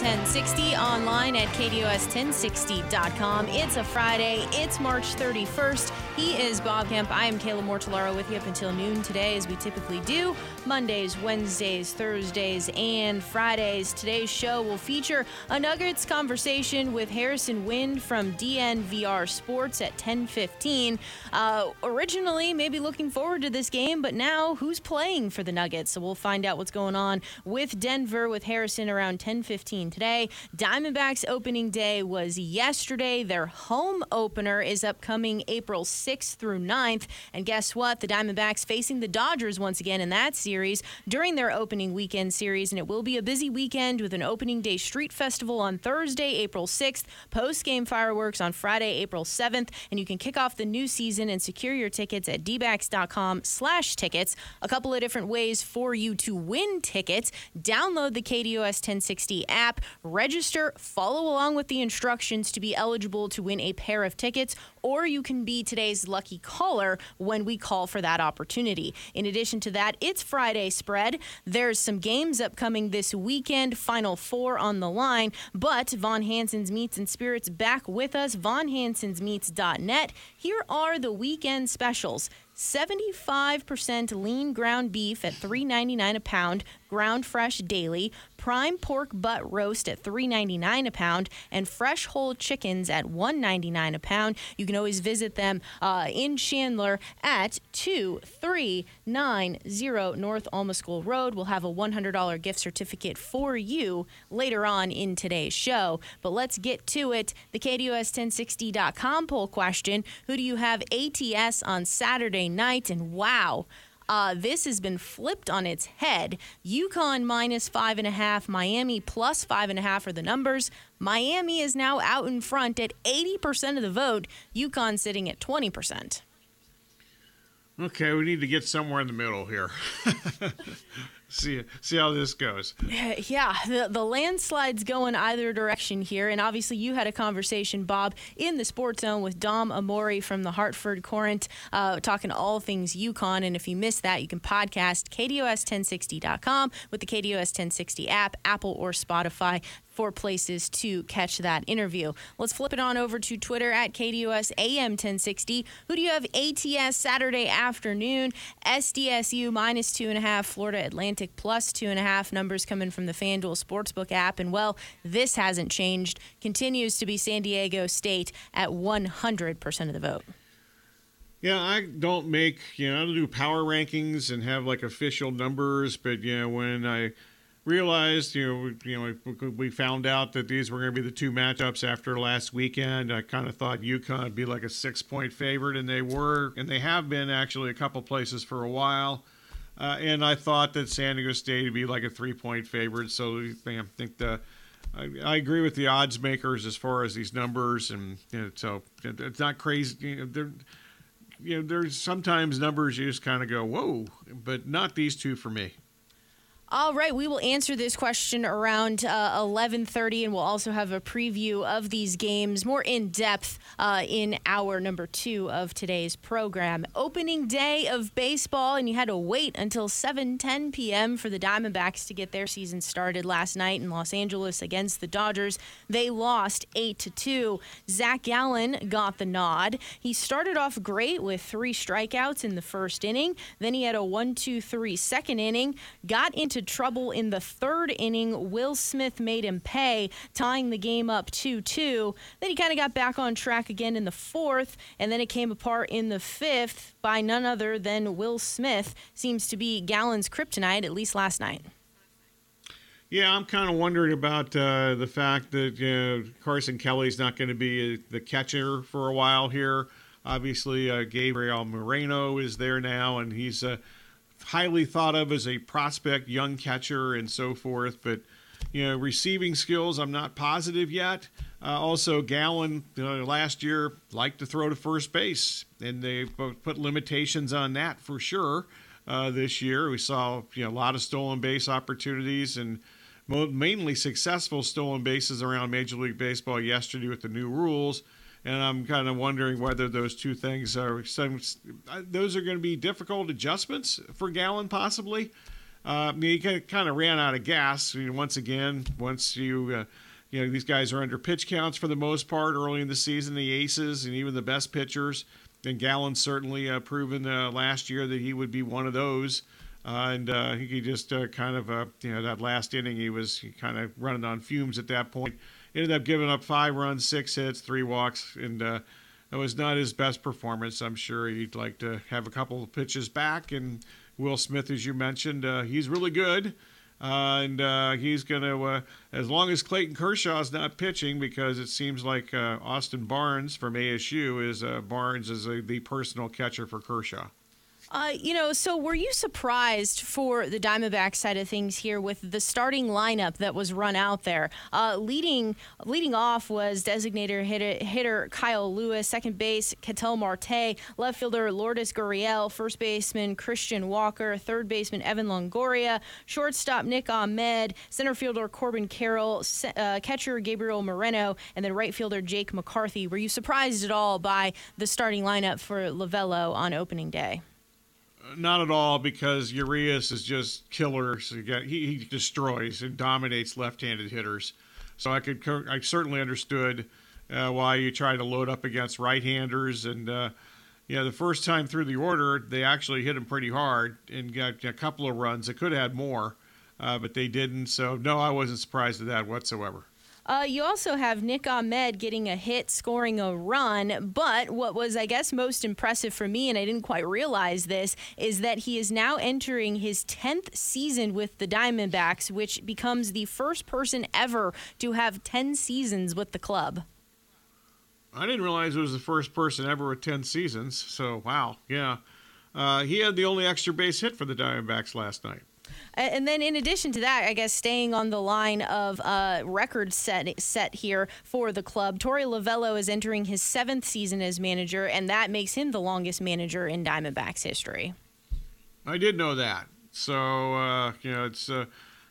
1060, online at KDOS1060.com. It's a Friday. It's March 31st. He is Bob Kemp. I am Kayla Mortellaro with you up until noon today, as we typically do. Mondays, Wednesdays, Thursdays, and Fridays. Today's show will feature a Nuggets conversation with Harrison Wind from DNVR Sports at 10:15. Uh, originally, maybe looking forward to this game, but now who's playing for the Nuggets? So we'll find out what's going on with Denver with Harrison around 10:15 today. Diamondbacks opening day was yesterday. Their home opener is upcoming April 6th through 9th, and guess what? The Diamondbacks facing the Dodgers once again in that series during their opening weekend series, and it will be a busy weekend with an opening day street festival on Thursday, April 6th, post game fireworks on Friday, April 7th, and you can kick off the new season and secure your tickets at dbacks.com slash tickets. A couple of different ways for you to win tickets. Download the KDOS 1060 app, register, follow along with the instructions to be eligible to win a pair of tickets, or you can be today's lucky caller when we call for that opportunity. In addition to that, it's Friday spread. There's some games upcoming this weekend, Final Four on the line, but Von Hanson's Meats and Spirits back with us, vonhansonsmeats.net. Here are the weekend specials. 75% lean ground beef at $3.99 a pound, ground fresh daily, prime pork butt roast at $3.99 a pound, and fresh whole chickens at $1.99 a pound. You can always visit them uh, in Chandler at 2390 North Alma School Road. We'll have a $100 gift certificate for you later on in today's show. But let's get to it. The KDOS 1060.com poll question Who do you have ATS on Saturday night? And wow. Uh, this has been flipped on its head. UConn minus five and a half, Miami plus five and a half are the numbers. Miami is now out in front at 80% of the vote, UConn sitting at 20%. Okay, we need to get somewhere in the middle here. see see how this goes. Yeah, the, the landslide's going either direction here. And obviously, you had a conversation, Bob, in the Sports Zone with Dom Amore from the Hartford Courant, uh, talking all things UConn. And if you missed that, you can podcast KDOS1060.com with the KDOS 1060 app, Apple or Spotify for places to catch that interview. Let's flip it on over to Twitter at KDUS AM 1060. Who do you have ATS Saturday afternoon? SDSU minus two and a half, Florida Atlantic plus two and a half. Numbers coming from the FanDuel Sportsbook app. And well, this hasn't changed. Continues to be San Diego State at 100% of the vote. Yeah, I don't make, you know, I don't do power rankings and have like official numbers, but, know, when I realized, you know, we, you know, we found out that these were going to be the two matchups after last weekend. I kind of thought UConn would be like a six-point favorite, and they were, and they have been actually a couple places for a while. Uh, and I thought that San Diego State would be like a three-point favorite. So I think the I, agree with the odds makers as far as these numbers, and you know, so it's not crazy. You know, there, you know, there's sometimes numbers you just kind of go, whoa, but not these two for me. All right, we will answer this question around uh, 11:30, and we'll also have a preview of these games more in depth uh, in hour number two of today's program. Opening day of baseball, and you had to wait until 7:10 p.m. for the Diamondbacks to get their season started last night in Los Angeles against the Dodgers. They lost eight to two. Zac Gallen got the nod. He started off great with three strikeouts in the first inning. Then he had a one-two-three second inning. Got into trouble in the third inning. Will Smith made him pay, tying the game up 2 2. Then he kind of got back on track again in the fourth, and then it came apart in the fifth by none other than Will Smith. Seems to be Gallen's kryptonite, at least last night. Yeah, I'm kind of wondering about uh, the fact that you know, Carson Kelly's not going to be a, the catcher for a while here. Obviously, uh, Gabriel Moreno is there now, and he's uh, highly thought of as a prospect, young catcher, and so forth. But you know, receiving skills, I'm not positive yet. Uh, also, Gallen uh, last year liked to throw to first base, and they put limitations on that for sure. Uh, this year, we saw you know a lot of stolen base opportunities and mainly successful stolen bases around Major League Baseball yesterday with the new rules. And I'm kind of wondering whether those two things are some, those are going to be difficult adjustments for Gallen, possibly. Uh, I mean, he kind of ran out of gas you know, once again. Once you, uh, you know, these guys are under pitch counts for the most part early in the season. The aces and even the best pitchers, and Gallen certainly uh, proven uh, last year that he would be one of those. Uh, and uh, he just uh, kind of, uh, you know, that last inning, he was kind of running on fumes at that point. Ended up giving up five runs, six hits, three walks, and uh, it was not his best performance. I'm sure he'd like to have a couple of pitches back. And Will Smith, as you mentioned, uh, he's really good. Uh, and uh, he's going to, uh, as long as Clayton Kershaw's not pitching, because it seems like Austin Barnes from ASU is Barnes is a, the personal catcher for Kershaw. Uh, you know, so were you surprised for the Diamondback side of things here with the starting lineup that was run out there? Uh, leading leading off was designated hitter, hitter, Kyle Lewis, second base Ketel Marte, left fielder Lourdes Gurriel, first baseman Christian Walker, third baseman Evan Longoria, shortstop Nick Ahmed, center fielder Corbin Carroll, uh, catcher Gabriel Moreno, and then right fielder Jake McCarthy. Were you surprised at all by the starting lineup for Lovullo on opening day? Not at all because Urias is just killer. So he, he destroys and dominates left-handed hitters. So I could I certainly understood uh, why you try to load up against right-handers and uh, yeah, the first time through the order they actually hit him pretty hard and got a couple of runs. They could have had more, uh, but they didn't. So no, I wasn't surprised at that whatsoever. Uh, you also have Nick Ahmed getting a hit, scoring a run. But what was, I guess, most impressive for me, and I didn't quite realize this, is that he is now entering his 10th season with the Diamondbacks, which becomes the first person ever to have 10 seasons with the club. I didn't realize it was the first person ever with 10 seasons. So, wow. Yeah. Uh, he had the only extra base hit for the Diamondbacks last night. And then, in addition to that, I guess staying on the line of uh, record set set here for the club, Torey Lovullo is entering his seventh season as manager, and that makes him the longest manager in Diamondbacks history. I did know that. So uh, you know, it's uh,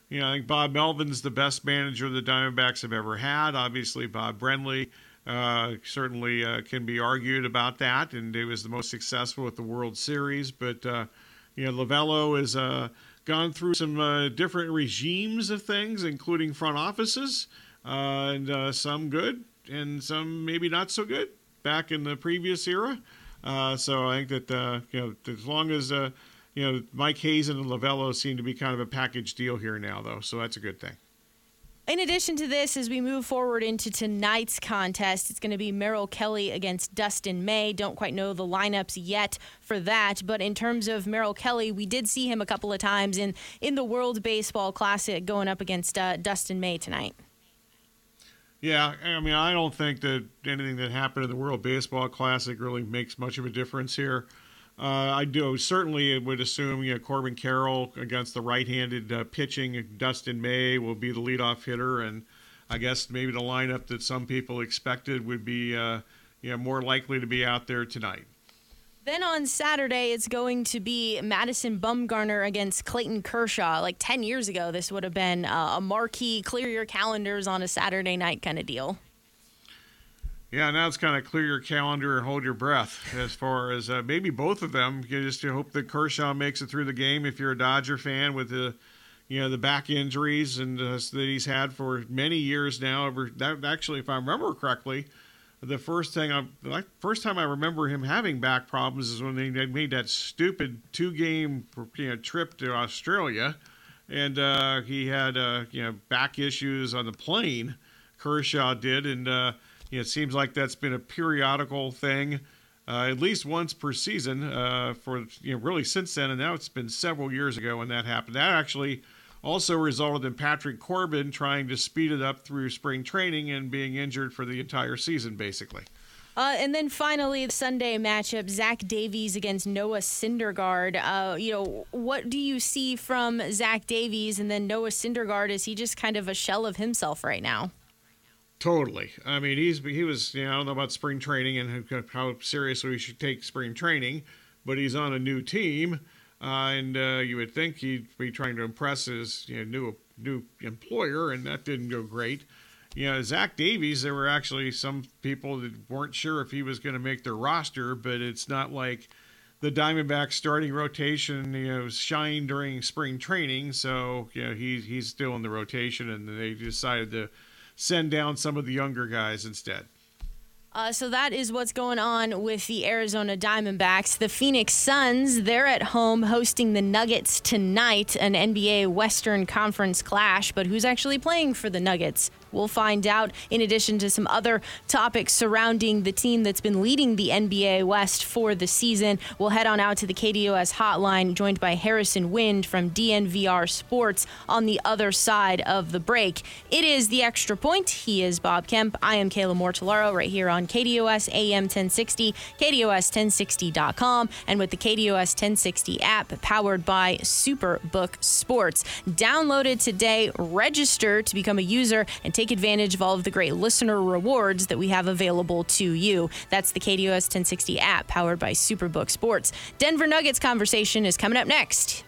you know, I think Bob Melvin's the best manager the Diamondbacks have ever had. Obviously, Bob Brenly. Uh, certainly uh, can be argued about that, and he was the most successful with the World Series. But uh, you know, Lovullo is a gone through some uh, different regimes of things, including front offices, uh, and uh, some good and some maybe not so good back in the previous era. Uh, so I think that uh, you know, as long as uh, you know Mike Hazen and Lovullo seem to be kind of a package deal here now, though, so that's a good thing. In addition to this, as we move forward into tonight's contest, it's going to be Merrill Kelly against Dustin May. Don't quite know the lineups yet for that, but in terms of Merrill Kelly, we did see him a couple of times in in the World Baseball Classic going up against uh, Dustin May tonight. Yeah, I mean, I don't think that anything that happened in the World Baseball Classic really makes much of a difference here. Uh, I do certainly would assume you know, Corbin Carroll against the right-handed uh, pitching. Dustin May will be the leadoff hitter, and I guess maybe the lineup that some people expected would be uh, you know, more likely to be out there tonight. Then on Saturday, it's going to be Madison Bumgarner against Clayton Kershaw. Like 10 years ago, this would have been uh, a marquee, clear your calendars on a Saturday night kind of deal. Yeah, now it's kind of clear your calendar and hold your breath as far as uh, maybe both of them. You just hope that Kershaw makes it through the game if you're a Dodger fan with the, you know, the back injuries and uh, that he's had for many years now. That actually, if I remember correctly, the first thing I like first time I remember him having back problems is when they made that stupid two game you know, trip to Australia, and uh, he had uh, you know back issues on the plane. Kershaw did, and uh, it seems like that's been a periodical thing, uh, at least once per season uh, for you know really since then. And now it's been several years ago when that happened. That actually also resulted in Patrick Corbin trying to speed it up through spring training and being injured for the entire season, basically. Uh, and then finally, the Sunday matchup: Zach Davies against Noah Syndergaard. Uh, you know, what do you see from Zach Davies, and then Noah Syndergaard? Is he just kind of a shell of himself right now? Totally. I mean, he's he was. You know, I don't know about spring training and how seriously we should take spring training, but he's on a new team, uh, and uh, you would think he'd be trying to impress his you know, new new employer, and that didn't go great you know, Zach Davies, there were actually some people that weren't sure if he was going to make their roster, but it's not like the Diamondbacks starting rotation, you know, shine during spring training. So, you know, he, he's still in the rotation, and they decided to send down some of the younger guys instead. Uh, so that is what's going on with the Arizona Diamondbacks. The Phoenix Suns, they're at home hosting the Nuggets tonight, an NBA Western Conference clash. But who's actually playing for the Nuggets? We'll find out, in addition to some other topics surrounding the team that's been leading the NBA West for the season. We'll head on out to the KDOS hotline, joined by Harrison Wind from DNVR Sports on the other side of the break. It is the extra point. He is Bob Kemp. I am Kayla Mortellaro right here on KDOS AM 1060, KDOS1060.com, and with the KDOS 1060 app powered by Superbook Sports. Download it today, register to become a user, and take advantage of all of the great listener rewards that we have available to you. That's the KDOS 1060 app powered by Superbook Sports. Denver Nuggets conversation is coming up next.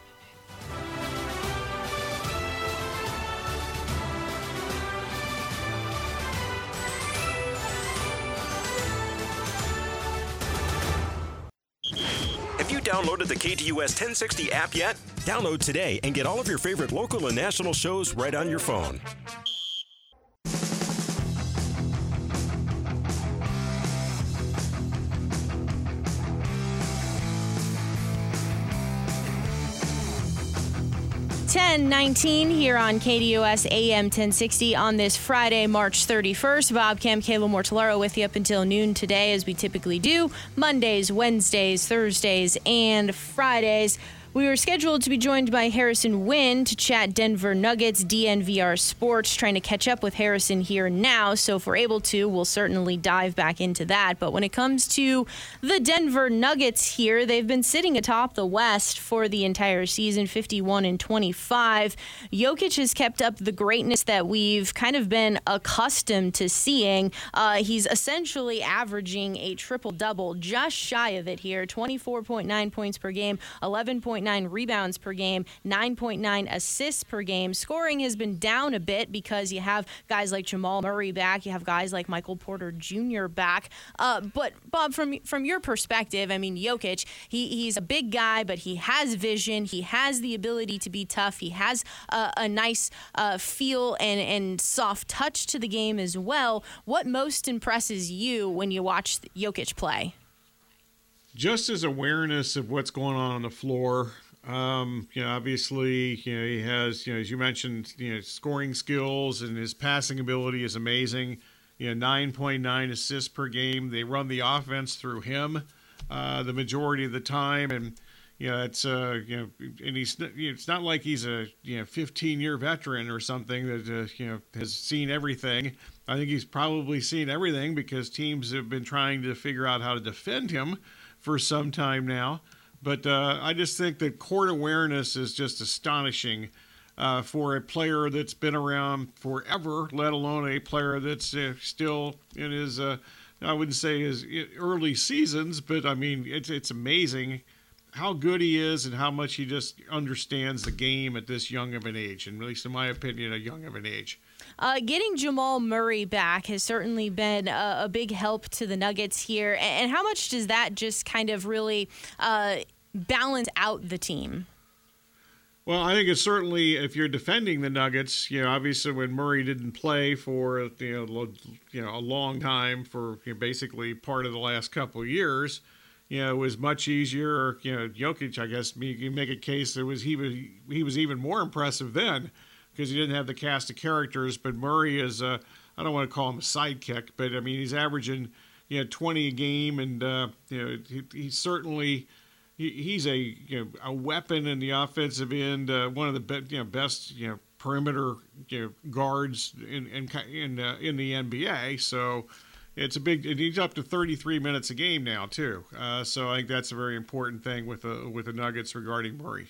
Downloaded the KDUS 1060 app yet? Download today and get all of your favorite local and national shows right on your phone. 1019 here on KDOS AM 1060 on this Friday, March 31st. Bob Kemp, Kayla Mortellaro with you up until noon today, as we typically do Mondays, Wednesdays, Thursdays, and Fridays. We were scheduled to be joined by Harrison Wind to chat Denver Nuggets, DNVR Sports, trying to catch up with Harrison here now. So, if we're able to, we'll certainly dive back into that. But when it comes to the Denver Nuggets here, they've been sitting atop the West for the entire season, 51 and 25. Jokic has kept up the greatness that we've kind of been accustomed to seeing. Uh, he's essentially averaging a triple double, just shy of it here 24.9 points per game, 11. 9.9 rebounds per game, 9.9 assists per game. Scoring has been down a bit because you have guys like Jamal Murray back, you have guys like Michael Porter Jr. back. Uh, but Bob, from from your perspective, I mean, Jokic, he, he's a big guy, but he has vision. He has the ability to be tough. He has a, a nice uh, feel and and soft touch to the game as well. What most impresses you when you watch Jokic play? Just his awareness of what's going on on the floor. Um, you know, obviously, you know, he has, you know, as you mentioned, you know, scoring skills and his passing ability is amazing. You know, 9.9 assists per game. They run the offense through him uh, the majority of the time, and you know, it's uh, you know, and he's it's not like he's a you know 15 year veteran or something that uh, you know has seen everything. I think he's probably seen everything because teams have been trying to figure out how to defend him for some time now. But uh, I just think that court awareness is just astonishing uh, for a player that's been around forever, let alone a player that's uh, still in his, uh, I wouldn't say his early seasons, but I mean, it's, it's amazing how good he is and how much he just understands the game at this young of an age, and at least in my opinion, a young of an age. Uh, getting Jamal Murray back has certainly been a, a, big help to the Nuggets here. And how much does that just kind of really uh, balance out the team? Well, I think it's certainly if you're defending the Nuggets, you know, obviously when Murray didn't play for you know, you know a long time for you know, basically part of the last couple years, you know, it was much easier. You know, Jokic, I guess, you make a case that was he was he was even more impressive then because he didn't have the cast of characters. But Murray is, uh, I don't want to call him a sidekick, but I mean he's averaging you know 20 a game, and uh, you know he, he's certainly he, he's a you know a weapon in the offensive end, uh, one of the be, you know best you know perimeter you know, guards in in in, uh, in the NBA. So it's a big. He's up to 33 minutes a game now too. Uh, so I think that's a very important thing with the with the Nuggets regarding Murray.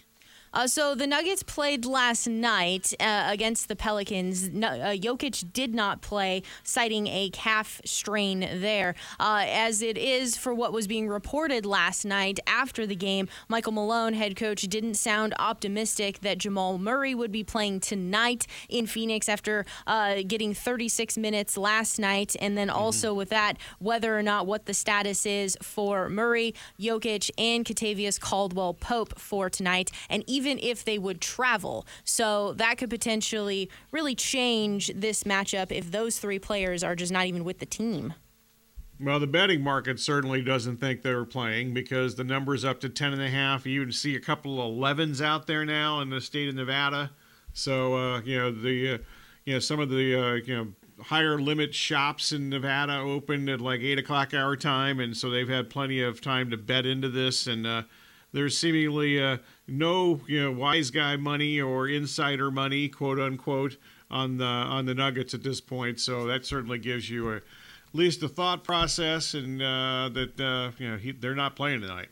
Uh, so the Nuggets played last night uh, against the Pelicans. No, uh, Jokic did not play, citing a calf strain there. Uh, as it is for what was being reported last night after the game, Michael Malone, head coach, didn't sound optimistic that Jamal Murray would be playing tonight in Phoenix after uh, getting 36 minutes last night. And then mm-hmm. also with that, whether or not what the status is for Murray, Jokic, and Kentavious Caldwell Pope for tonight. And even even if they would travel. So that could potentially really change this matchup if those three players are just not even with the team. Well, the betting market certainly doesn't think they're playing because the number's up to 10 and a half. You even see a couple of 11s out there now in the state of Nevada. So, uh, you know, the, uh, you know, some of the, uh, you know, higher limit shops in Nevada opened at like eight o'clock hour time. And so they've had plenty of time to bet into this. And, uh, there's seemingly uh, no you know wise guy money or insider money, quote unquote, on the on the Nuggets at this point. So that certainly gives you a, at least a thought process, and uh, that uh, you know he, they're not playing tonight.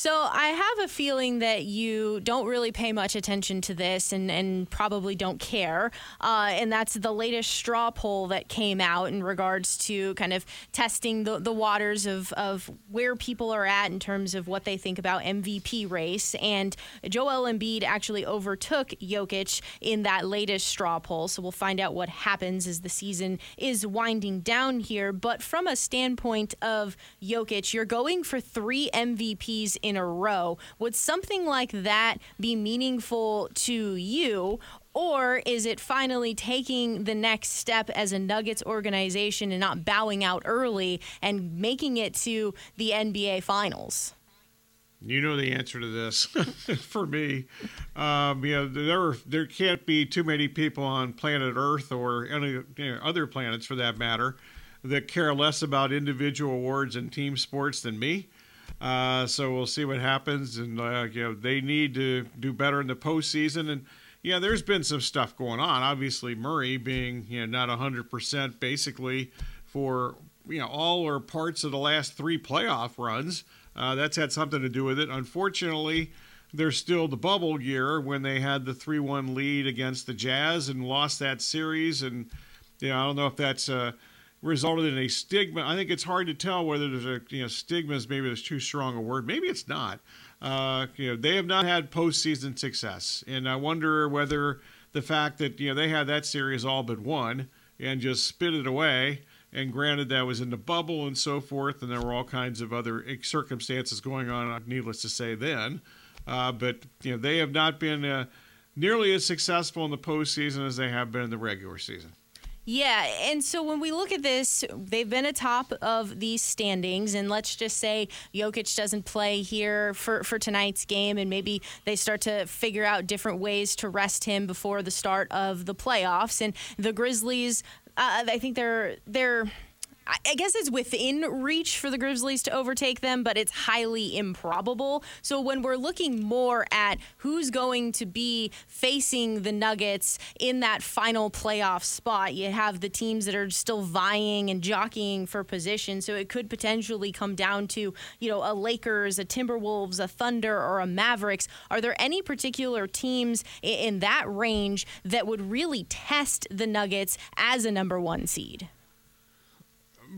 So I have a feeling that you don't really pay much attention to this and, and probably don't care. Uh, and that's the latest straw poll that came out in regards to kind of testing the, the waters of, of where people are at in terms of what they think about MVP race. And Joel Embiid actually overtook Jokic in that latest straw poll. So we'll find out what happens as the season is winding down here. But from a standpoint of Jokic, you're going for three MVPs in a row. Would something like that be meaningful to you? Or is it finally taking the next step as a Nuggets organization and not bowing out early and making it to the NBA Finals? You know the answer to this. For me, um, you know there there can't be too many people on planet Earth or any you know, other planets for that matter that care less about individual awards and team sports than me. Uh, so we'll see what happens, and uh, you know they need to do better in the postseason. And yeah, there's been some stuff going on. Obviously, Murray being you know not 100 percent basically for you know all or parts of the last three playoff runs. Uh, that's had something to do with it. Unfortunately, there's still the bubble year when they had the 3-1 lead against the Jazz and lost that series. And you know I don't know if that's uh, resulted in a stigma. I think it's hard to tell whether there's a you know stigma is maybe that's too strong a word. Maybe it's not. Uh, you know, they have not had postseason success, and I wonder whether the fact that you know they had that series all but won and just spit it away. And granted, that was in the bubble and so forth, and there were all kinds of other circumstances going on. Needless to say, then, uh, but you know they have not been uh, nearly as successful in the postseason as they have been in the regular season. Yeah, and so when we look at this, they've been atop of these standings, and let's just say Jokic doesn't play here for, for tonight's game, and maybe they start to figure out different ways to rest him before the start of the playoffs. And the Grizzlies, uh, I think they're they're I guess it's within reach for the Grizzlies to overtake them, but it's highly improbable. So when we're looking more at who's going to be facing the Nuggets in that final playoff spot, you have the teams that are still vying and jockeying for position. So it could potentially come down to, you know, a Lakers, a Timberwolves, a Thunder, or a Mavericks. Are there any particular teams in that range that would really test the Nuggets as a number one seed?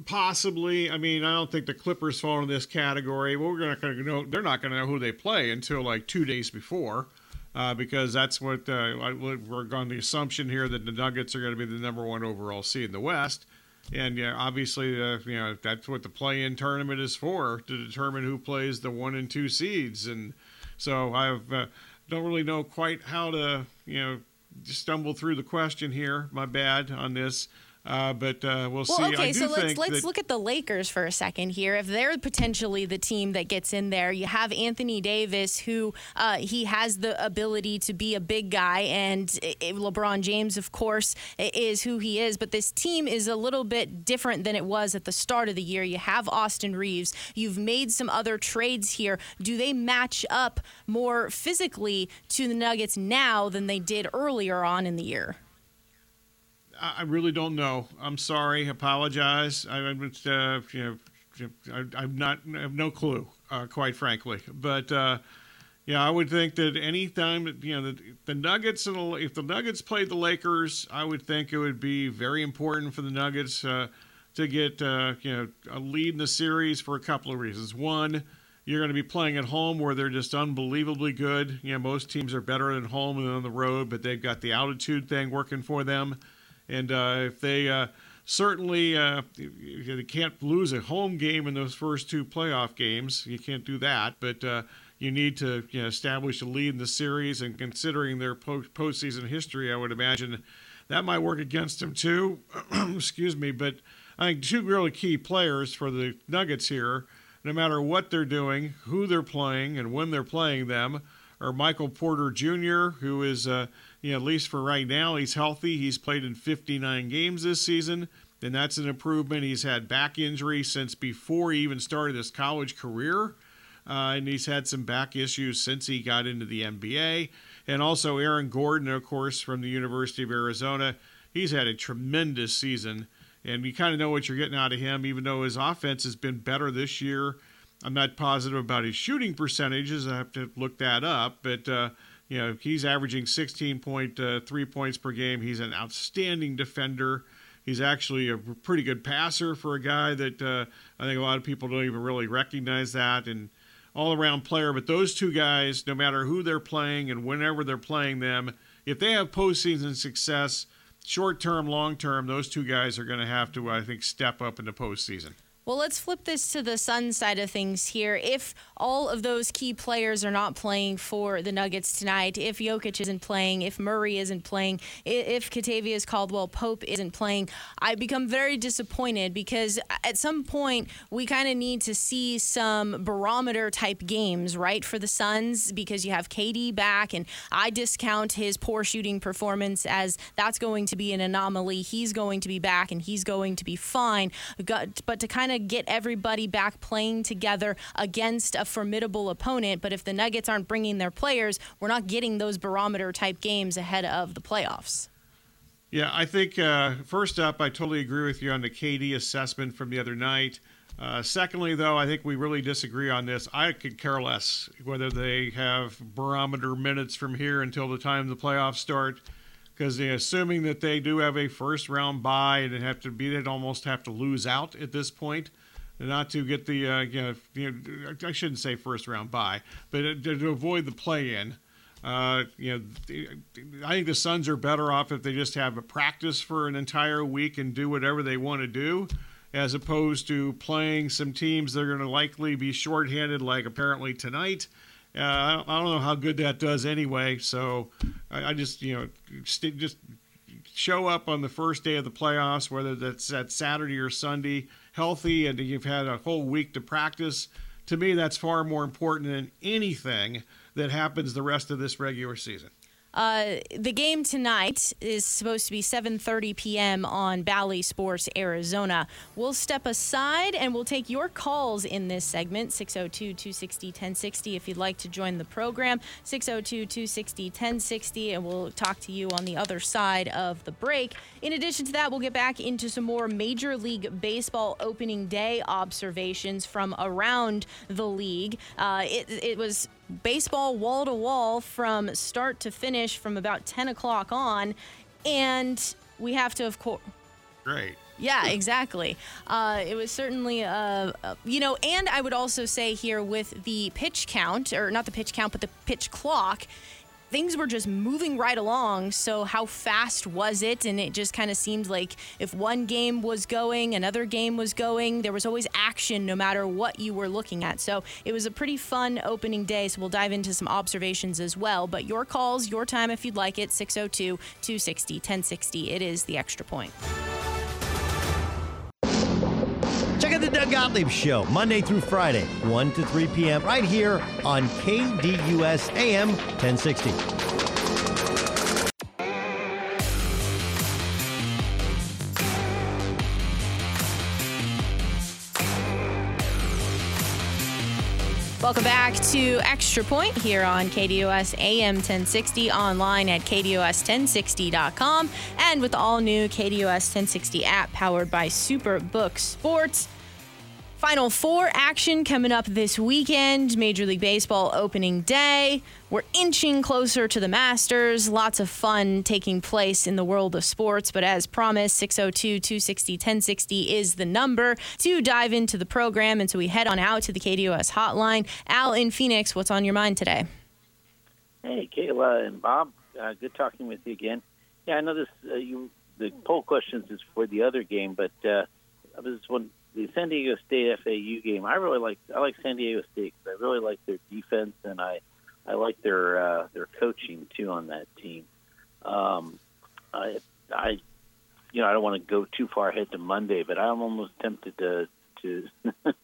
Possibly. I mean, I don't think the Clippers fall in this category. Well, we're not going to know. They're not going to know who they play until like two days before, uh, because that's what uh, we're on the assumption here that the Nuggets are going to be the number one overall seed in the West, and yeah, obviously, uh, you know that's what the play-in tournament is for to determine who plays the one and two seeds, and so I uh, don't really know quite how to you know stumble through the question here. My bad on this. Uh, but uh, we'll, well, see. Okay, so let's let's look at the Lakers for a second here. If they're potentially the team that gets in there, you have Anthony Davis, who uh, he has the ability to be a big guy, and LeBron James, of course, is who he is. But this team is a little bit different than it was at the start of the year. You have Austin Reaves. You've made some other trades here. Do they match up more physically to the Nuggets now than they did earlier on in the year? I really don't know. I'm sorry. Apologize. I, am uh, you know, I, am not. I have no clue, uh, quite frankly. But uh, yeah, I would think that any anytime you know the, the Nuggets and the, if the Nuggets played the Lakers, I would think it would be very important for the Nuggets uh, to get uh, you know a lead in the series for a couple of reasons. One, you're going to be playing at home where they're just unbelievably good. You know, most teams are better at home than on the road, but they've got the altitude thing working for them. And uh, if they uh, certainly uh, they can't lose a home game in those first two playoff games, you can't do that. But uh, you need to you know, establish a lead in the series, and considering their postseason history, I would imagine that might work against them too. Excuse me, but I think two really key players for the Nuggets here no matter what they're doing, who they're playing, and when they're playing them, are Michael Porter Jr., who is, uh, you know, at least for right now, he's healthy. He's played in 59 games this season, and that's an improvement. He's had back injury since before he even started his college career, uh, and he's had some back issues since he got into the NBA. And also Aaron Gordon, of course, from the University of Arizona. He's had a tremendous season and you kind of know what you're getting out of him, even though his offense has been better this year. I'm not positive about his shooting percentages. I have to look that up, but uh, you know he's averaging 16.3 uh, points per game. He's an outstanding defender. He's actually a pretty good passer for a guy that uh, I think a lot of people don't even really recognize that and all around player. But those two guys, no matter who they're playing and whenever they're playing them, if they have postseason success, short term, long term, those two guys are going to have to, I think, step up in the postseason. Well, let's flip this to the Sun side of things here. If all of those key players are not playing for the Nuggets tonight, if Jokic isn't playing, if Murray isn't playing, if Kentavious Caldwell Pope isn't playing, I become very disappointed because at some point we kind of need to see some barometer type games, right, for the Suns because you have KD back, and I discount his poor shooting performance as that's going to be an anomaly. He's going to be back and he's going to be fine. But to kind of to get everybody back playing together against a formidable opponent. But if the Nuggets aren't bringing their players, we're not getting those barometer type games ahead of the playoffs. Yeah, I think uh, first up, I totally agree with you on the KD assessment from the other night. Uh, secondly, though, I think we really disagree on this. I could care less whether they have barometer minutes from here until the time the playoffs start because assuming that they do have a first round bye and have to be, they'd almost have to lose out at this point, not to get the, uh, you, know, you know, I shouldn't say first round bye, but to, to avoid the play in. Uh, you know, I think the Suns are better off if they just have a practice for an entire week and do whatever they want to do, as opposed to playing some teams that are going to likely be shorthanded, like apparently tonight uh, I, don't, I, don't, know how good that does anyway. So I, I just you know st- just show up on the first day of the playoffs, whether that's at Saturday or Sunday, healthy, and you've had a whole week to practice. To me, that's far more important than anything that happens the rest of this regular season. Uh, the game tonight is supposed to be 7:30 p.m. on Bally Sports Arizona. We'll step aside and we'll take your calls in this segment 602-260-1060 if you'd like to join the program 602-260-1060 and we'll talk to you on the other side of the break. In addition to that, we'll get back into some more Major League Baseball opening day observations from around the league. Uh, it, it was baseball wall to wall from start to finish from about 10 o'clock on. And we have to, of course. Great. Yeah, exactly. Uh, it was certainly, uh, uh, you know, and I would also say here with the pitch count, or not the pitch count, but the pitch clock, things were just moving right along. So, how fast was it? And it just kind of seemed like if one game was going, another game was going. There was always action no matter what you were looking at. So, it was a pretty fun opening day. So, we'll dive into some observations as well. But your calls, your time if you'd like it 602 260 1060. It is the extra point. Doug Gottlieb Show, Monday through Friday, 1 to 3 p.m., right here on KDUS AM 1060. Welcome back to Extra Point here on KDUS AM 1060, online at KDUS1060.com, and with all new KDUS 1060 app powered by Superbook Sports. Final Four action coming up this weekend. Major League Baseball opening day. We're inching closer to the Masters. Lots of fun taking place in the world of sports. But as promised, 602 260 1060 is the number to dive into the program. And so we head on out to the KDOS hotline. Al in Phoenix, what's on your mind today? Hey, Kayla and Bob. Uh, good talking with you again. Yeah, I know this. Uh, you the poll questions is for the other game, but uh, I was just one the San Diego State FAU game, I really like. I like San Diego State because I really like their defense and I I like their uh, their coaching too on that team. Um, I I you know I don't want to go too far ahead to Monday, but I'm almost tempted to to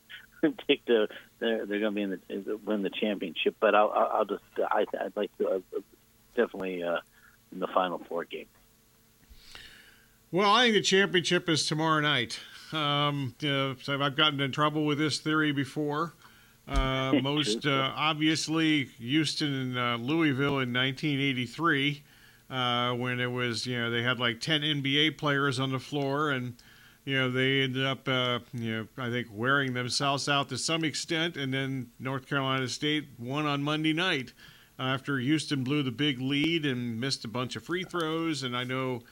take the they're they're going to be in the win the championship. But I'll I'll just I I'd like to uh, definitely uh, in the final four game. Well, I think the championship is tomorrow night. Um, uh, so I've gotten in trouble with this theory before. Uh, most uh, obviously, Houston and uh, Louisville in 1983, uh, when it was you know they had like 10 NBA players on the floor, and you know they ended up uh, you know I think wearing themselves out to some extent, and then North Carolina State won on Monday night after Houston blew the big lead and missed a bunch of free throws, and I know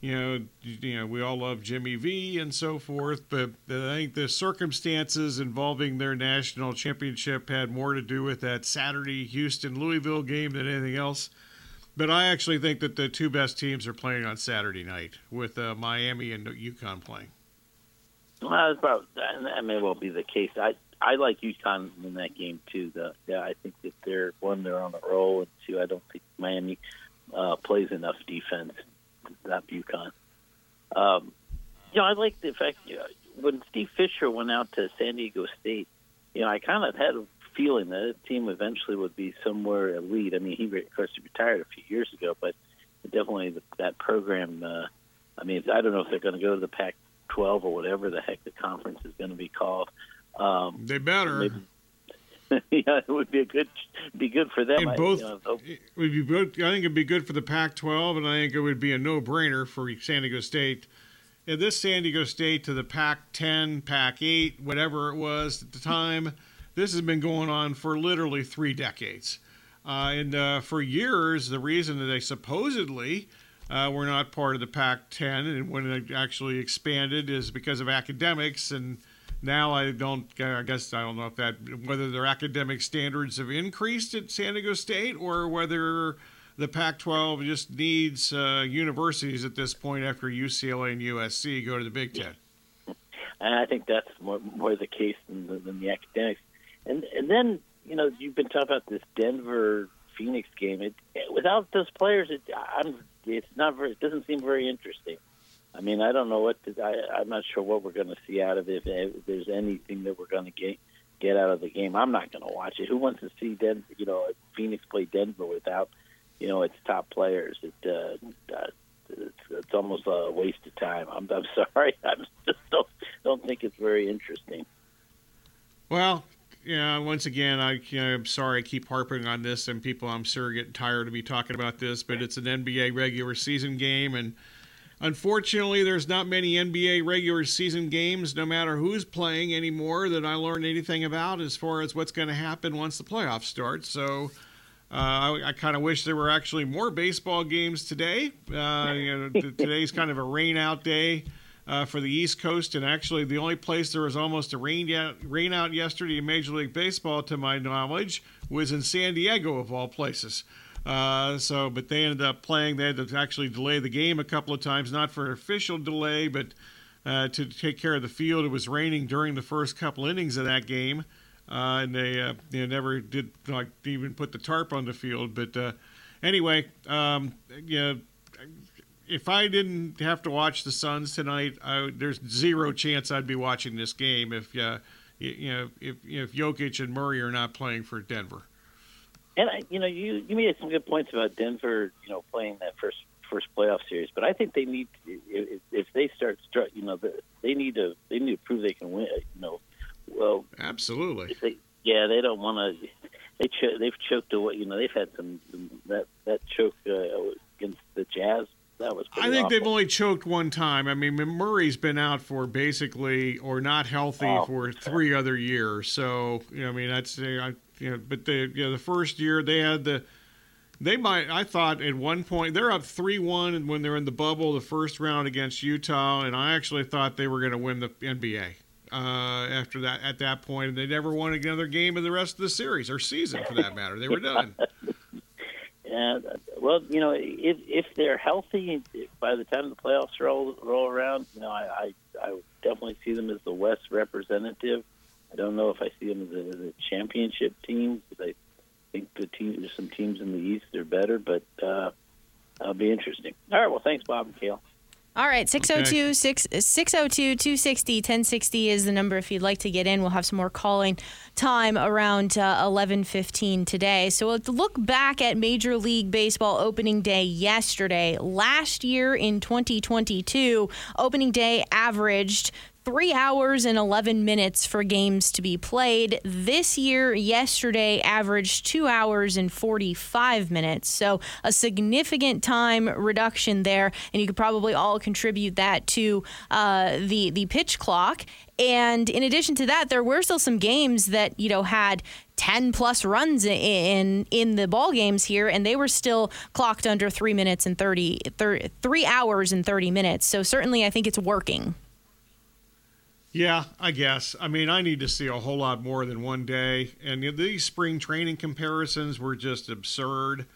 you know, you know, we all love Jimmy V and so forth, but I think the circumstances involving their national championship had more to do with that Saturday Houston Louisville game than anything else. But I actually think that the two best teams are playing on Saturday night with uh, Miami and UConn playing. Well, about, that may well be the case. I I like UConn in that game too. The, yeah, I think that they're one, they're on a roll, and two, I don't think Miami uh, plays enough defense that UConn. Um, you know, I like the fact you know, when Steve Fisher went out to San Diego State. You know, I kind of had a feeling that the team eventually would be somewhere elite. I mean, he of course he retired a few years ago, but definitely that program. Uh, I mean, I don't know if they're going to go to the Pac-12 or whatever the heck the conference is going to be called. Um, they better. Maybe, yeah, it would be a good be good for them. And both I, you know, it would be good. I think it'd be good for the Pac-12, and I think it would be a no-brainer for San Diego State. Yeah, this San Diego State to the Pac-10, Pac-8, whatever it was at the time, this has been going on for literally three decades. Uh, and uh, for years, the reason that they supposedly uh, were not part of the Pac-10 and when it actually expanded is because of academics and now I don't. I guess I don't know if that whether their academic standards have increased at San Diego State or whether the Pac-12 just needs uh, universities at this point after UCLA and USC go to the Big Ten. And I think that's more, more the case than the, than the academics. And and then you know you've been talking about this Denver Phoenix game. It, without those players, it, I'm, it's not very. It doesn't seem very interesting. I mean, I don't know what to, I, I'm not sure what we're going to see out of it. If, there's anything that we're going to get get out of the game, I'm not going to watch it. Who wants to see Denver? You know, Phoenix play Denver without you know its top players? It uh, uh, it's, it's almost a waste of time. I'm, I'm sorry. I just don't don't think it's very interesting. Well, yeah, once again, I, you know, I'm sorry I keep harping on this, and people I'm sure getting tired of me talking about this, but it's an NBA regular season game, and Unfortunately, there's not many NBA regular season games, no matter who's playing anymore, that I learned anything about as far as what's going to happen once the playoffs start. So uh, I, I kind of wish there were actually more baseball games today. Uh, you know, today's kind of a rain out day. Uh, for the East Coast, and actually the only place there was almost a rain, rain out yesterday in Major League Baseball, to my knowledge, was in San Diego, of all places. Uh, so, but they ended up playing. They had to actually delay the game a couple of times, not for official delay, but uh, to take care of the field. It was raining during the first couple innings of that game, uh, and they, uh, they never did like even put the tarp on the field. But uh, anyway, um, know, if I didn't have to watch the Suns tonight, I, there's zero chance I'd be watching this game if uh, you know if if Jokic and Murray are not playing for Denver. And I, you know, you you made some good points about Denver, you know, playing that first first playoff series. But I think they need if, if they start, you know, they need to they need to prove they can win. You know, well, absolutely. They Yeah, they don't want to. They cho- they've choked away. You know, they've had some that that choke uh, against the Jazz. That was. I think awful. they've only choked one time. I mean, Murray's been out for basically or not healthy Oh. for three other years. So you know, I mean, that's uh, I, you know, but the you know, the first year they had the. They might. I thought at one point they're up three-one when they're in the bubble, the first round against Utah, and I actually thought they were going to win the NBA. Uh, after that, at that point, and they never won another game in the rest of the series or season, for that matter. They were done. Yeah, well, you know, if if they're healthy by the time the playoffs roll roll around, you know, I I, I definitely see them as the West representative. I don't know if I see them as a, as a championship team because I think the team there's some teams in the East that are better, but uh, that'll be interesting. All right, well, thanks, Bob and Kayla. All right, 602 602 260 1060 is the number if you'd like to get in. We'll have some more calling time around uh, 11:15 today. So let's look back at Major League Baseball opening day yesterday. Last year in 2022, opening day averaged three hours and 11 minutes for games to be played. This year, yesterday, averaged two hours and 45 minutes. So a significant time reduction there. And you could probably all contribute that to uh, the, the pitch clock. And in addition to that, there were still some games that, you know, had 10 plus runs in in the ball games here and they were still clocked under 3 minutes and 30, 30 3 hours and 30 minutes. So certainly I think it's working. Yeah, I guess. I mean, I need to see a whole lot more than one day. And you know, these spring training comparisons were just absurd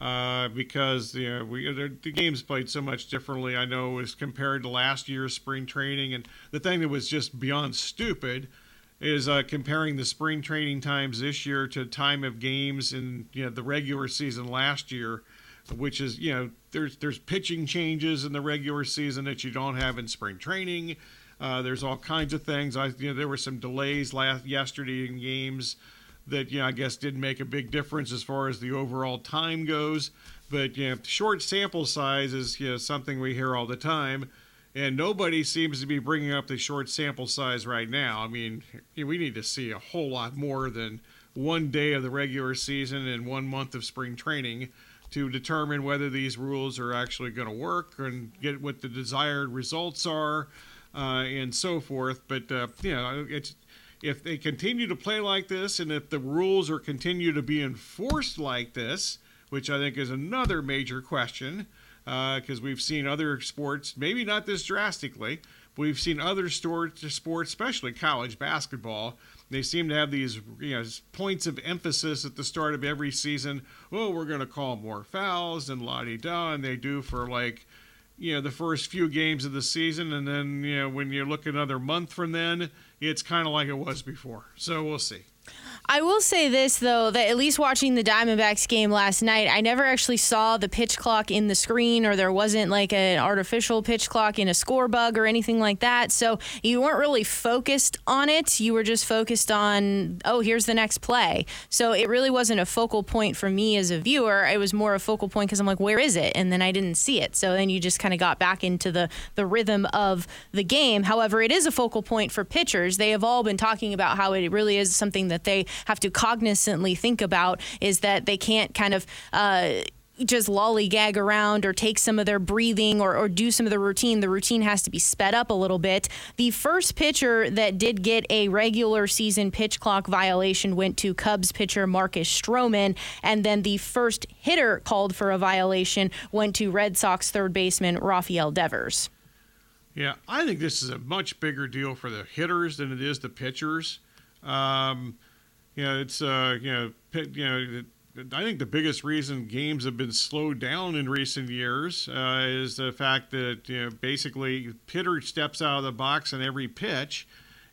uh, because you know, we the games played so much differently. I know as compared to last year's spring training, and the thing that was just beyond stupid is uh, comparing the spring training times this year to time of games in you know the regular season last year, which is you know there's there's pitching changes in the regular season that you don't have in spring training. Uh, there's all kinds of things. I you know there were some delays last yesterday in games that you know I guess didn't make a big difference as far as the overall time goes. But you know, short sample size is you know something we hear all the time, and nobody seems to be bringing up the short sample size right now. I mean, we need to see a whole lot more than one day of the regular season and one month of spring training to determine whether these rules are actually going to work and get what the desired results are uh, and so forth. But uh, you know, it's if they continue to play like this, and if the rules are continue to be enforced like this, which I think is another major question, because we've seen other sports, maybe not this drastically, but we've seen other sports, sports, especially college basketball. They seem to have these you know, points of emphasis at the start of every season. Oh, we're going to call more fouls and la di da, and they do for like you know the first few games of the season and then you know when you look another month from then it's kind of like it was before. So we'll see I will say this though that at least watching the Diamondbacks game last night, I never actually saw the pitch clock in the screen, or there wasn't like an artificial pitch clock in a score bug or anything like that. So you weren't really focused on it. You were just focused on, oh, here's the next play. So it really wasn't a focal point for me as a viewer. It was more a focal point because I'm like, where is it? And then I didn't see it. So then you just kind of got back into the the rhythm of the game. However, it is a focal point for pitchers. They have all been talking about how it really is something that they have to cognizantly think about is that they can't kind of uh, just lollygag around or take some of their breathing or, or do some of the routine. The routine has to be sped up a little bit. The first pitcher that did get a regular season pitch clock violation went to Cubs pitcher Marcus Stroman, and then the first hitter called for a violation went to Red Sox third baseman Rafael Devers. yeah i think this is a much bigger deal for the hitters than it is the pitchers um, you know it's uh, you know you know I think the biggest reason games have been slowed down in recent years uh, is the fact that you know basically hitter steps out of the box on every pitch,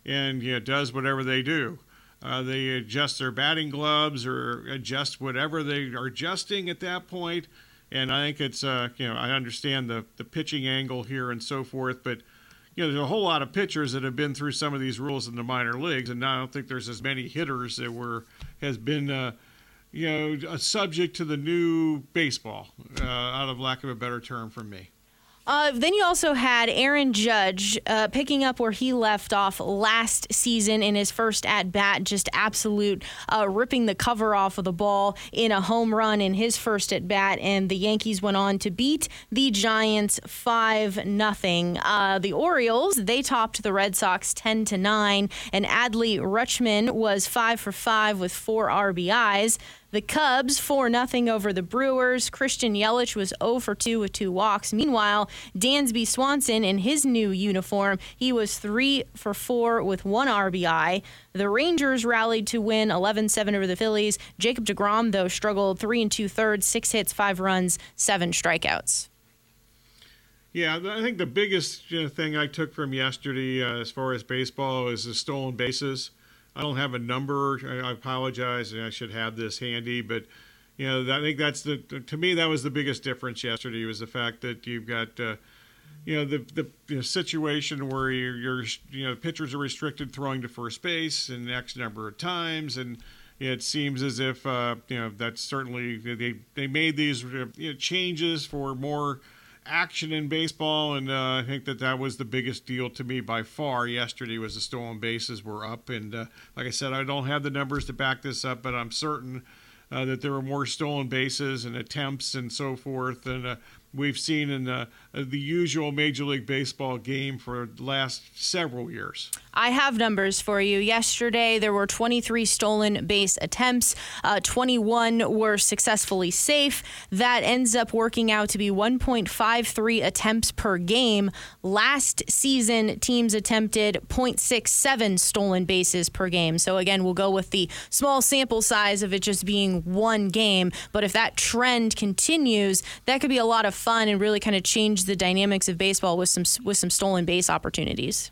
and you know does whatever they do. Uh, they adjust their batting gloves or adjust whatever they are adjusting at that point. And I think it's uh, you know I understand the the pitching angle here and so forth, but you know, there's a whole lot of pitchers that have been through some of these rules in the minor leagues, and I don't think there's as many hitters that were has been, uh, you know, subject to the new baseball, uh, out of lack of a better term from me. Uh, then you also had Aaron Judge uh, picking up where he left off last season in his first at bat, just absolute uh, ripping the cover off of the ball in a home run in his first at bat, and the Yankees went on to beat the Giants five nothing. Uh, the Orioles they topped the Red Sox ten to nine, and Adley Rutschman was five for five with four RBIs. The Cubs 4 0 over the Brewers. Christian Yelich was 0 for 2 with two walks. Meanwhile, Dansby Swanson in his new uniform, he was 3 for 4 with one RBI. The Rangers rallied to win 11 7 over the Phillies. Jacob DeGrom, though, struggled 3 and 2 thirds, 6 hits, 5 runs, 7 strikeouts. Yeah, I think the biggest you know, thing I took from yesterday uh, as far as baseball is the stolen bases. I don't have a number. I apologize. and I should have this handy, but you know, I think that's the to me that was the biggest difference yesterday was the fact that you've got. Uh, you know the the you know, situation where you're, you're, you know pitchers are restricted throwing to first base and X number of times, and it seems as if uh, you know that's certainly they they made these you know, changes for more action in baseball, and uh, I think that that was the biggest deal to me by far. Yesterday was the stolen bases were up, and uh, like I said, I don't have the numbers to back this up, but I'm certain uh, that there were more stolen bases and attempts and so forth, and uh, we've seen in the, the usual Major League Baseball game for the last several years. I have numbers for you. Yesterday, there were 23 stolen base attempts, uh, 21 were successfully safe. That ends up working out to be 1.53 attempts per game. Last season, teams attempted 0.67 stolen bases per game. So, again, we'll go with the small sample size of it just being one game. But if that trend continues, that could be a lot of fun and really kind of change the dynamics of baseball with some with some stolen base opportunities.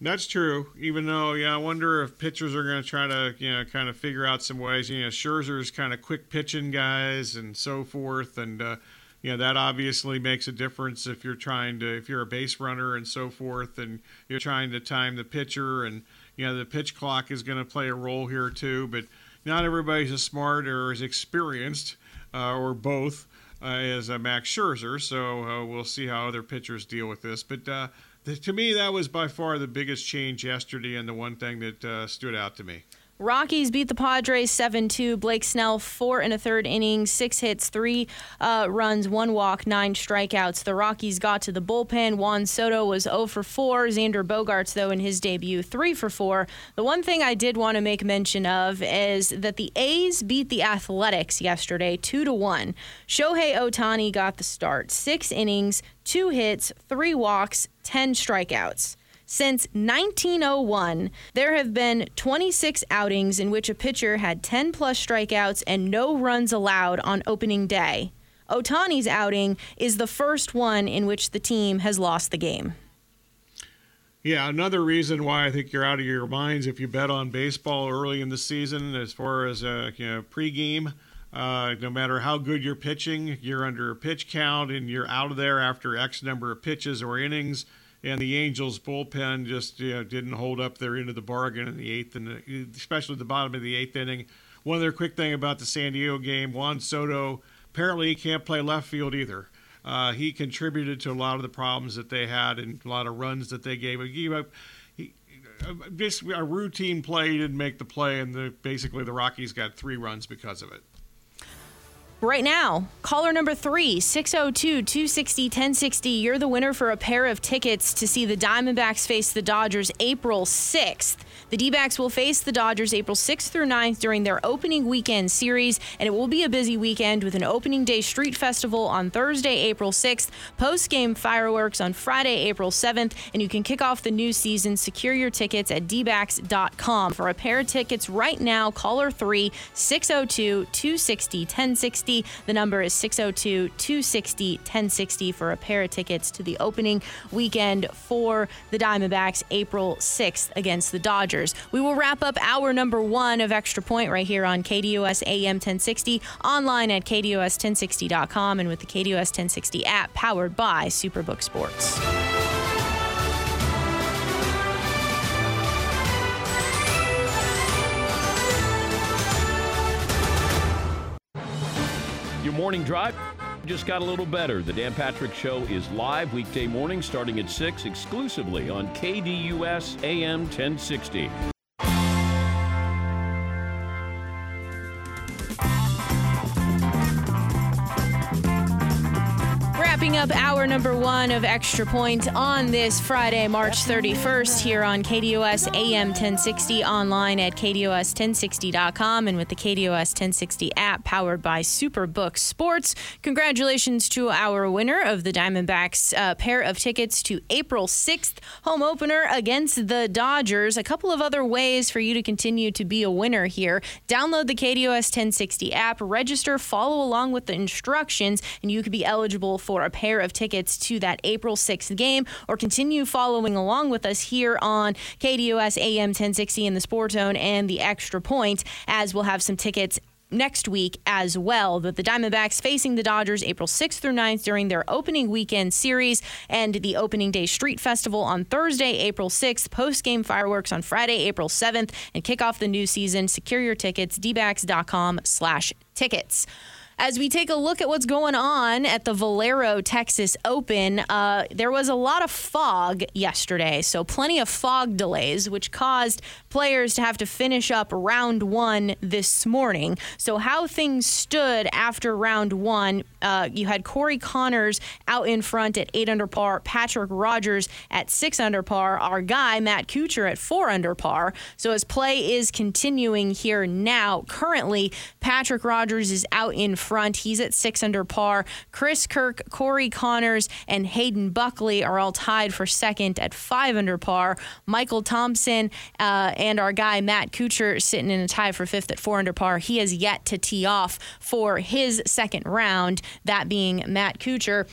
That's true. Even though, yeah, I wonder if pitchers are going to try to, you know, kind of figure out some ways. You know, Scherzer's kind of quick pitching guys and so forth, and uh, you know that obviously makes a difference if you're trying to, if you're a base runner and so forth, and you're trying to time the pitcher, and you know the pitch clock is going to play a role here too. But not everybody's as smart or as experienced, uh, or both uh, uh, Max Scherzer. So uh, we'll see how other pitchers deal with this. But uh, the, to me, that was by far the biggest change yesterday, and the one thing that stood out to me. Rockies beat the Padres 7 2. Blake Snell, four and a third innings, six hits, three uh, runs, one walk, nine strikeouts. The Rockies got to the bullpen. Juan Soto was 0 for 4. Xander Bogaerts, though, in his debut, 3 for 4. The one thing I did want to make mention of is that the A's beat the Athletics yesterday 2 to 1. Shohei Ohtani got the start. Six innings, two hits, three walks, 10 strikeouts. Since 1901, there have been 26 outings in which a pitcher had 10 plus strikeouts and no runs allowed on opening day. Ohtani's outing is the first one in which the team has lost the game. Yeah, another reason why I think you're out of your minds if you bet on baseball early in the season, as far as a you know, pregame. Uh, no matter how good you're pitching, you're under a pitch count and you're out of there after X number of pitches or innings and the Angels bullpen just you know, didn't hold up their end of the bargain in the eighth, and especially the bottom of the eighth inning. One other quick thing about the San Diego game: Juan Soto apparently he can't play left field either. Uh, he contributed to a lot of the problems that they had and a lot of runs that they gave. He gave up. He, just a routine play he didn't make the play, and the, basically the Rockies got three runs because of it right now. Caller number three, 602 260 1060. You're the winner for a pair of tickets to see the Diamondbacks face the Dodgers April 6th. The D backs will face the Dodgers April 6th through 9th during their opening weekend series, and it will be a busy weekend with an opening day street festival on Thursday, April 6th, post game fireworks on Friday, April 7th, and you can kick off the new season. Secure your tickets at dbacks.com. For a pair of tickets right now, caller 3 602 260 1060. The number is 602 260 1060 for a pair of tickets to the opening weekend for the Diamondbacks April 6th against the Dodgers. We will wrap up hour number one of Extra Point right here on KDUS AM 1060, online at KDUS1060.com, and with the KDUS 1060 app powered by Superbook Sports. Morning drive just got a little better. The Dan Patrick Show is live weekday morning starting at 6 exclusively on KDUS AM 1060. Up hour number one of Extra Point on this Friday, March 31st, here on KDUS AM 1060, online at KDUS1060.com, and with the KDUS 1060 app powered by Superbook Sports. Congratulations to our winner of the Diamondbacks uh, pair of tickets to April 6th home opener against the Dodgers. A couple of other ways for you to continue to be a winner here. Download the KDUS 1060 app, register, follow along with the instructions, and you could be eligible for a pair of tickets to that April 6th game or continue following along with us here on KDUS AM 1060 in the Sports Zone and the Extra Point as we'll have some tickets next week as well. But the Diamondbacks facing the Dodgers April 6th through 9th during their opening weekend series and the opening day street festival on Thursday, April 6th, post game fireworks on Friday, April 7th, and kick off the new season. Secure your tickets, dbacks.com slash tickets. As we take a look at what's going on at the Valero Texas Open, uh, there was a lot of fog yesterday, so plenty of fog delays, which caused players to have to finish up round one this morning. So, how things stood after round one, uh, you had Corey Conners out in front at eight under par, Patrick Rodgers at six under par, our guy Matt Kuchar at four under par. So, as play is continuing here now, currently Patrick Rodgers is out in front. He's at six under par. Chris Kirk, Corey Conners, and Hayden Buckley are all tied for second at five under par. Michael Thompson uh, and our guy Matt Kuchar sitting in a tie for fifth at four under par. He has yet to tee off for his second round, that being Matt Kuchar.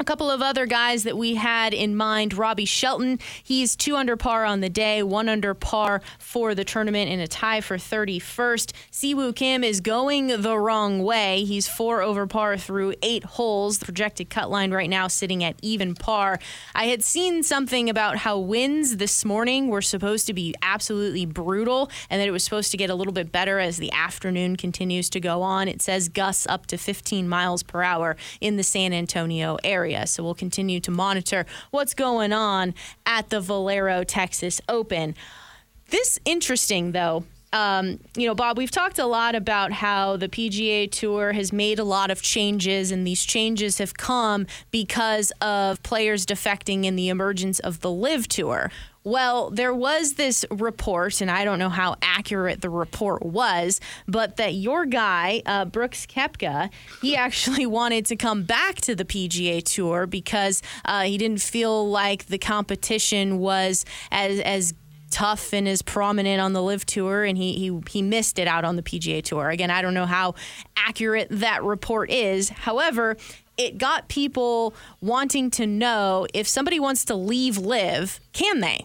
A couple of other guys that we had in mind Robbie Shelton. He's two under par on the day, one under par for the tournament in a tie for 31st. Siwoo Kim is going the wrong way. He's four over par through eight holes. The projected cut line right now sitting at even par. I had seen something about how winds this morning were supposed to be absolutely brutal and that it was supposed to get a little bit better as the afternoon continues to go on. It says gusts up to 15 miles per hour in the San Antonio area area. So we'll continue to monitor what's going on at the Valero Texas Open. This interesting though. Um, you know, Bob, we've talked a lot about how the PGA Tour has made a lot of changes, and these changes have come because of players defecting in the emergence of the LIV Tour. Well, there was this report, and I don't know how accurate the report was, but that your guy, uh, Brooks Koepka, he actually wanted to come back to the PGA Tour because uh, he didn't feel like the competition was as as tough and as prominent on the LIV tour and he, he he missed it out on the PGA tour. Again, I don't know how accurate that report is. However, it got people wanting to know if somebody wants to leave LIV, can they?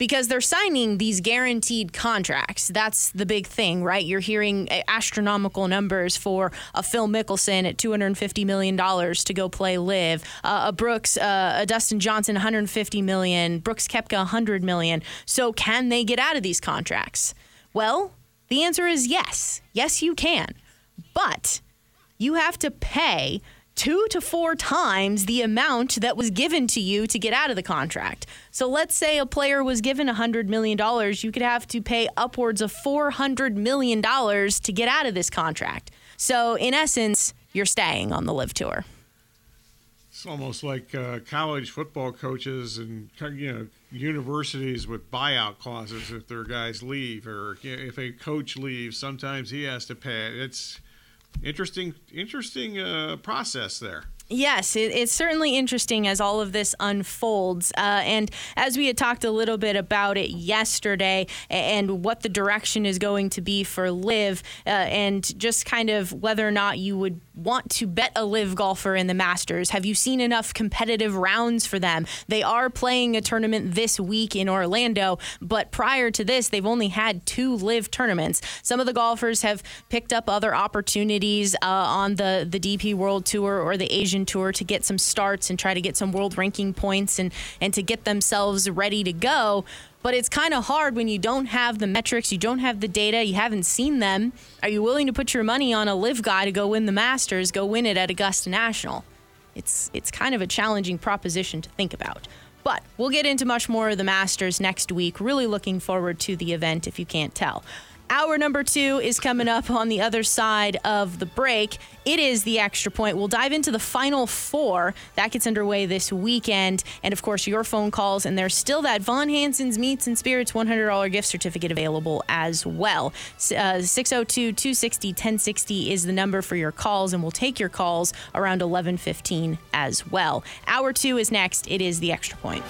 Because they're signing these guaranteed contracts. That's the big thing, right? You're hearing astronomical numbers for a Phil Mickelson at $250 million to go play LIV, uh, a Brooks, uh, a Dustin Johnson 150 million, Brooks Koepka 100 million. So can they get out of these contracts? Well, the answer is yes. Yes, you can. But you have to pay two to four times the amount that was given to you to get out of the contract. So let's say a player was given $100 million, you could have to pay upwards of $400 million to get out of this contract. So, in essence, you're staying on the LIV tour. It's almost like uh, college football coaches and you know universities with buyout clauses if their guys leave, or if a coach leaves, sometimes he has to pay. It's interesting interesting uh, process there. Yes, it, it's certainly interesting as all of this unfolds. Uh, and as we had talked a little bit about it yesterday and what the direction is going to be for LIV, uh, and just kind of whether or not you would want to bet a LIV golfer in the Masters. Have you seen enough competitive rounds for them? They are playing a tournament this week in Orlando, but prior to this, they've only had two LIV tournaments. Some of the golfers have picked up other opportunities uh, on the, the DP World Tour or the Asian European Tour to get some starts and try to get some world ranking points and, and to get themselves ready to go. But it's kind of hard when you don't have the metrics, you don't have the data, you haven't seen them. Are you willing to put your money on a LIV guy to go win the Masters, go win it at Augusta National? It's it's kind of a challenging proposition to think about. But we'll get into much more of the Masters next week. Really looking forward to the event if you can't tell. Hour number two is coming up on the other side of the break. It is the extra point. We'll dive into the final four. That gets underway this weekend. And of course, your phone calls. And there's still that Von Hanson's Meats and Spirits $100 gift certificate available as well. Uh, 602 260 1060 is the number for your calls. And we'll take your calls around 1115 as well. Hour two is next. It is the extra point.